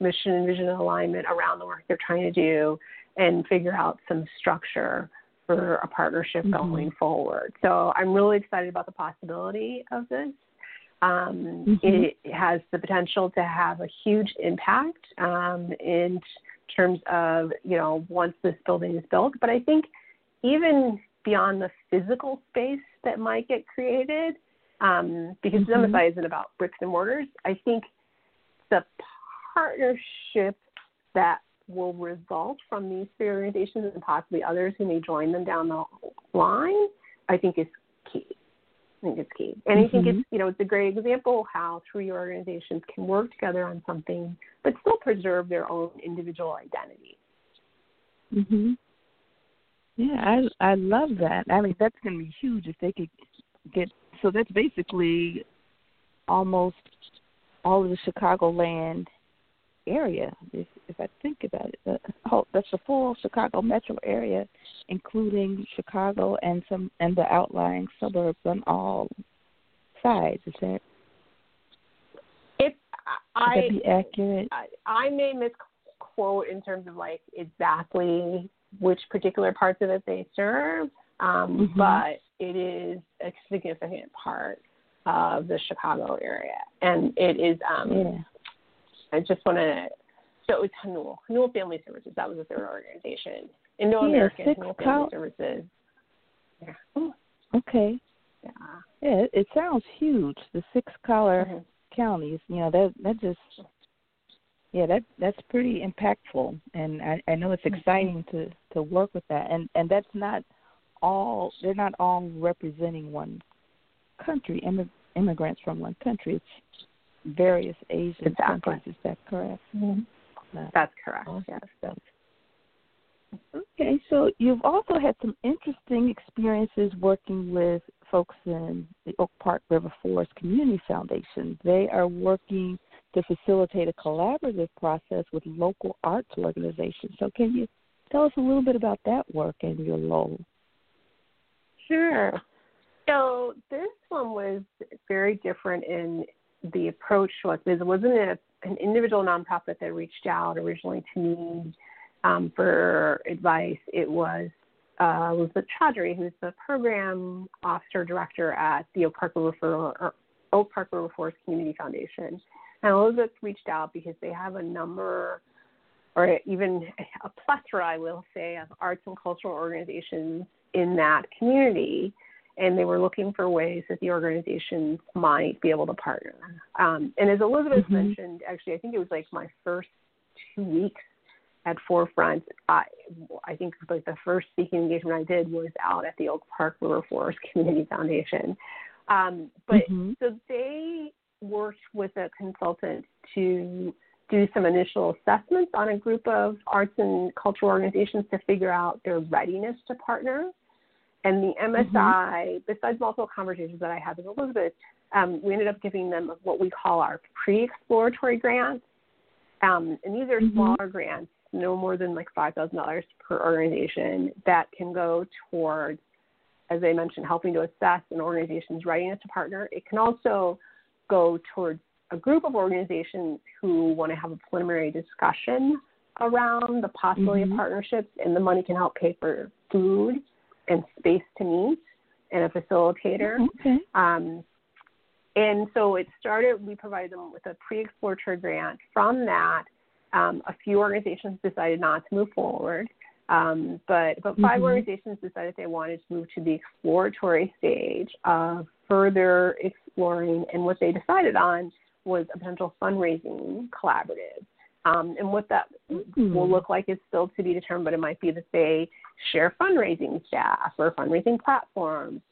mission and vision alignment around the work they're trying to do and figure out some structure for a partnership mm-hmm. going forward. So I'm really excited about the possibility of this. Um, mm-hmm. It has the potential to have a huge impact um, in terms of, you know, once this building is built. But I think even beyond the physical space that might get created, um, because mm-hmm. MSI isn't about bricks and mortars. I think the partnership that will result from these three organizations and possibly others who may join them down the line, I think is key. I think it's key. And mm-hmm. I think it's mm-hmm. you know it's a great example how three organizations can work together on something but still preserve their own individual identity. Mhm. Yeah, I I love that. I mean, that's going to be huge if they could get. So that's basically almost all of the Chicagoland area. If if I think about it, the, oh, that's the full Chicago metro area, including Chicago and some and the outlying suburbs on all sides. Is that? If I, that be accurate? I, I may misquote in terms of like exactly which particular parts of it they serve, um, mm-hmm. but it is a significant part of the Chicago area, and it is. Um, yeah. I just want to. So it's Hanul, Hanul Family Services. That was the third organization. Indo American yeah, Hanul Family Services. Yeah. Oh, okay. Yeah. Yeah, it, it sounds huge. The six collar mm-hmm. counties. You know that that just yeah, that that's pretty impactful, and I, I know it's mm-hmm. exciting to to work with that. And and that's not all; they're not all representing one country, immig- immigrants from one country. It's various Asian exactly. countries. Is that correct? Mm-hmm. That's correct. Yes. Okay, so you've also had some interesting experiences working with folks in the Oak Park River Forest Community Foundation. They are working to facilitate a collaborative process with local arts organizations. So, can you tell us a little bit about that work and your role? Sure. So, this one was very different in the approach was it wasn't a, an individual nonprofit that reached out originally to me um, for advice. It was uh, Elizabeth Chaudhry, who's the program officer director at the Oak Park River, Oak Park River Forest Community Foundation. And Elizabeth reached out because they have a number, or even a plethora, I will say, of arts and cultural organizations in that community. And they were looking for ways that the organizations might be able to partner. Um, and as Elizabeth mm-hmm. mentioned, actually, I think it was like my first two weeks at Forefront. I, I think like the first speaking engagement I did was out at the Oak Park River Forest Community Foundation. Um, but mm-hmm. so they worked with a consultant to do some initial assessments on a group of arts and cultural organizations to figure out their readiness to partner. And the MSI, mm-hmm. besides multiple conversations that I had with Elizabeth, um, we ended up giving them what we call our pre-exploratory grants. Um, and these are mm-hmm. smaller grants, no more than like $5,000 per organization, that can go towards, as I mentioned, helping to assess an organization's readiness to partner. It can also go towards a group of organizations who want to have a preliminary discussion around the possibility Mhm. of partnerships, and the money can help pay for food and space to meet and a facilitator. Okay. Um, and so it started, we provided them with a pre exploratory grant. From that, um, a few organizations decided not to move forward. Um, but about 5 Mhm. organizations decided they wanted to move to the exploratory stage of further exploring. And what they decided on was a potential fundraising collaborative. Um, and what that Mhm. will look like is still to be determined, but it might be that they share fundraising staff or fundraising platforms.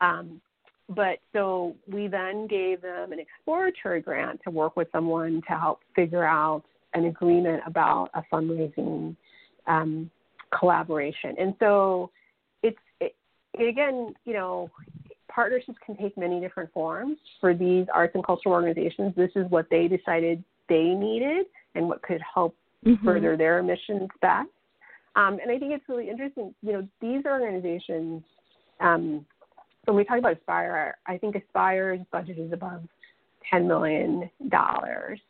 Um, but so we then gave them an exploratory grant to work with someone to help figure out an agreement about a fundraising um, collaboration. And so it's it, again, you know, partnerships can take many different forms. For these arts and cultural organizations, this is what they decided they needed and what could help Mhm. further their missions best. Um, and I think it's really interesting. You know, these organizations, um, when we talk about Aspire, I think Aspire's budget is above $10 million.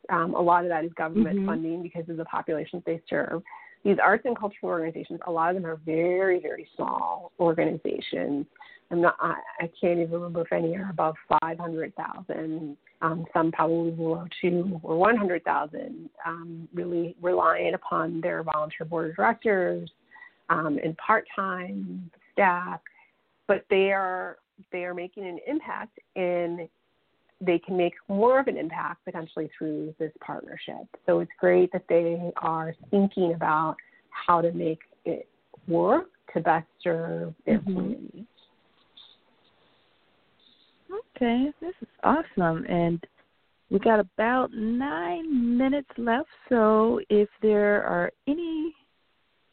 Um, a lot of that is government Mhm. funding because of the populations they serve. These arts and cultural organizations, a lot of them are very, very small organizations. I'm not, I, I can't even remember if any are above 500,000. Um, some probably below two or 100,000, um, really reliant upon their volunteer board of directors um, and part-time staff. But they are they are making an impact, and they can make more of an impact potentially through this partnership. So it's great that they are thinking about how to make it work to best serve their Mhm. community. Okay, this is awesome. And we got about nine minutes left. So if there are any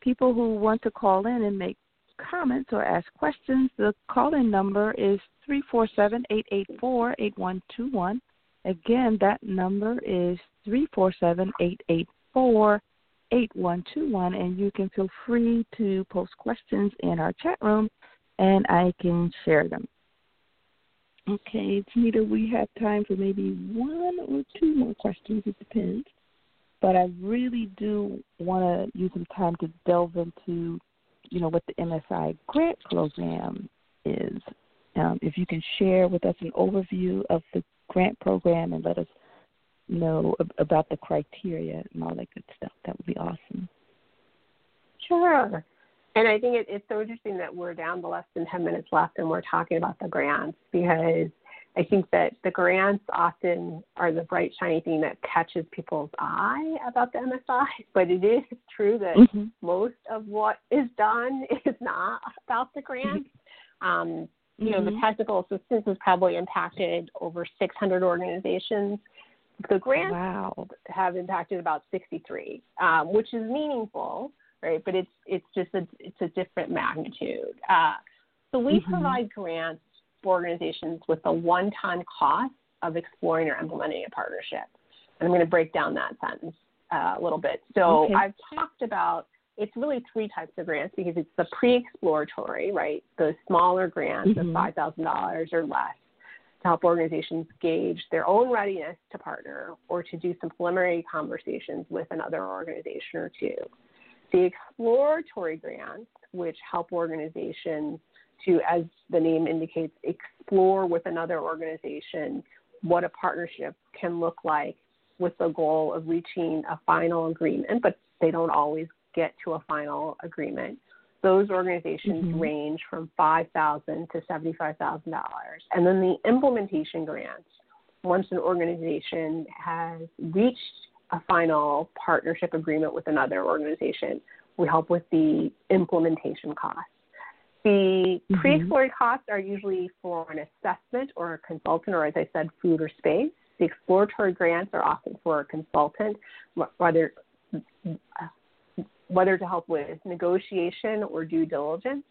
people who want to call in and make comments or ask questions, the call in number is 347 884 8121. Again, that number is 347 884 8121. And you can feel free to post questions in our chat room and I can share them. Okay, Genita, we have time for maybe one or two more questions. It depends. But I really do want to use some time to delve into, you know, what the MSI grant program is. Um, if you can share with us an overview of the grant program and let us know ab- about the criteria and all that good stuff, that would be awesome. Sure. And I think it, it's so interesting that we're down to less than 10 minutes left and we're talking about the grants because I think that the grants often are the bright, shiny thing that catches people's eye about the MSI. <laughs> But it is true that Mhm. most of what is done <laughs> is not about the grants. Um, you know, the Mhm. technical assistance has probably impacted over 600 organizations. The grants Wow. have impacted about 63, um, which is meaningful, right? But it's it's just a it's a different magnitude. Uh, so we Mhm. provide grants organizations with the one-time cost of exploring or implementing a partnership. And I'm going to break down that sentence uh, a little bit. So Okay. I've talked about it's really three types of grants because it's the pre-exploratory, right? The smaller grants of Mhm. five thousand dollars or less to help organizations gauge their own readiness to partner or to do some preliminary conversations with another organization or two. The exploratory grants, which help organizations to, as the name indicates, explore with another organization what a partnership can look like with the goal of reaching a final agreement, but they don't always get to a final agreement. Those organizations Mhm. range from $5,000 to seventy-five thousand dollars, and then the implementation grants. Once an organization has reached a final partnership agreement with another organization, we help with the implementation costs. The Mhm. pre-exploratory costs are usually for an assessment or a consultant, or as I said, food or space. The exploratory grants are often for a consultant, whether whether to help with negotiation or due diligence.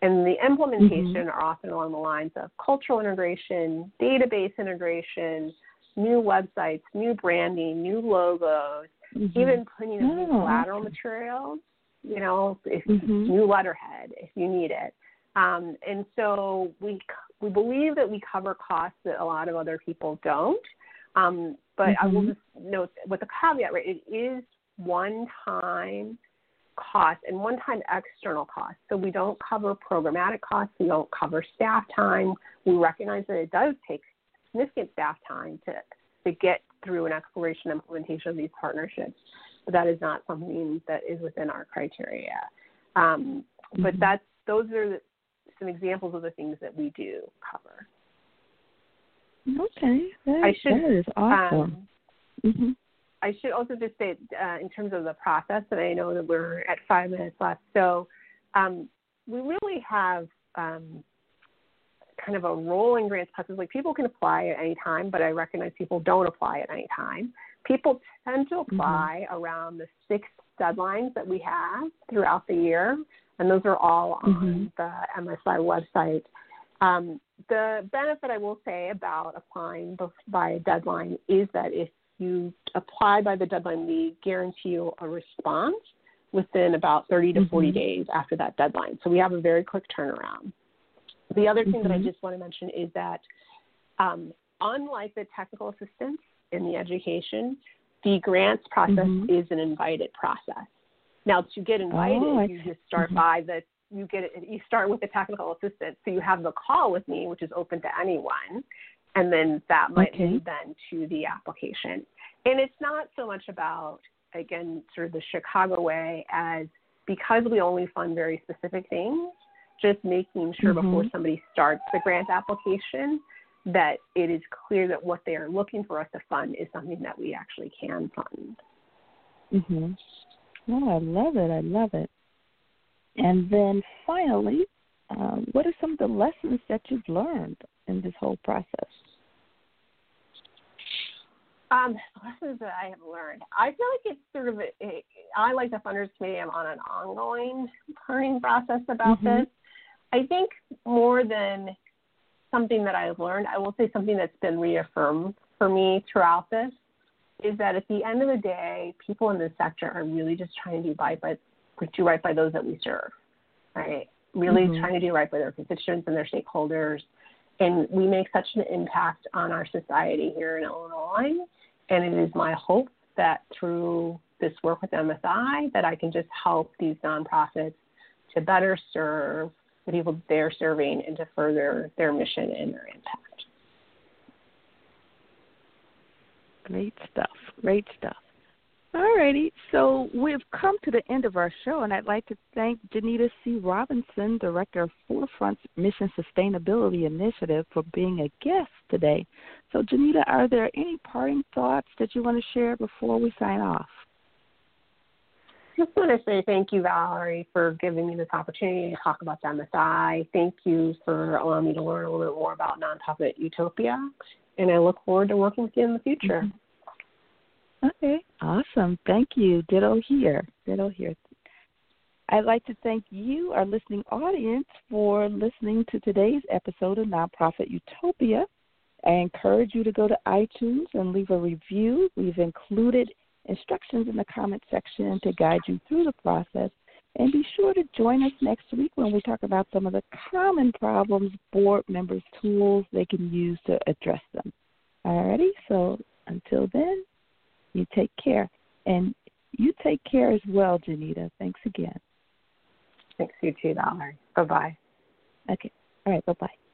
And the implementation are often along the lines of cultural integration, database integration, new websites, new branding, new logos, Mhm. even putting new Oh, collateral materials, you know, if Mhm. new letterhead if you need it. Um, and so we we believe that we cover costs that a lot of other people don't. Um, but mm-hmm. I will Mm-hmm. just note with the caveat, right? It is one time cost and one time external costs. So we don't cover programmatic costs, we don't cover staff time. We recognize that it does take significant staff time to, to get through an exploration implementation of these partnerships. But that is not something that is within our criteria. Um, mm-hmm. But that's those are some examples of the things that we do cover. Okay, that, I should, that is awesome. Um, mm-hmm. I should also just say, uh, in terms of the process, and I know that we're at five minutes left, so um, we really have um, kind of a rolling grants process. Like people can apply at any time, but I recognize people don't apply at any time. People tend to Mm-hmm. apply mm-hmm. around the six deadlines that we have throughout the year, and those are all on mm-hmm. the MSI website. Um, the benefit I will say about applying by a deadline is that if you apply by the deadline, we guarantee you a response within about 30 to 40 mm-hmm. days after that deadline. So we have a very quick turnaround. The other thing that I just want to mention is that um, unlike the technical assistance in the education, the grants process mm-hmm. is an invited process. Now, to get invited, oh, you just start by the you get it, you start with the technical assistant. So you have the call with me, which is open to anyone, and then that might okay. lead then to the application. And it's not so much about again sort of the Chicago way as because we only fund very specific things, just making sure mm-hmm. before somebody starts the grant application that it is clear that what they are looking for us to fund is something that we actually can fund. Mhm. Oh, I love it. I love it. And then finally, um, what are some of the lessons that you've learned in this whole process? Um, lessons that I have learned. I feel like it's sort of a, a I like the funders committee. I'm on an ongoing learning process about mm-hmm. this. I think more than something that I've learned, I will say something that's been reaffirmed for me throughout this is that at the end of the day, people in this sector are really just trying to do right by do right by those that we serve, right? Really mm-hmm. trying to do right by their constituents and their stakeholders. And we make such an impact on our society here in Illinois. And it is my hope that through this work with MSI that I can just help these nonprofits to better serve the people they're serving and to further their mission and their impact. Great stuff. Great stuff. Alrighty, so we've come to the end of our show, and I'd like to thank Genita C. Robinson, Director of Forefront's Mission Sustainability Initiative, for being a guest today. So, Genita, are there any parting thoughts that you want to share before we sign off? Just want to say thank you, Valerie, for giving me this opportunity to talk about the MSI. Thank you for allowing me to learn a little bit more about nonprofit Utopia, and I look forward to working with you in the future. Mm-hmm. Okay, awesome. Thank you. Ditto here. Ditto here. I'd like to thank you, our listening audience, for listening to today's episode of Nonprofit Utopia. I encourage you to go to iTunes and leave a review. We've included instructions in the comment section to guide you through the process. And be sure to join us next week when we talk about some of the common problems board members' tools they can use to address them. Alrighty, so until then, you take care. And you take care as well, Genita. Thanks again. Thanks, you too, Valerie. Bye bye. Okay. All right. Bye bye.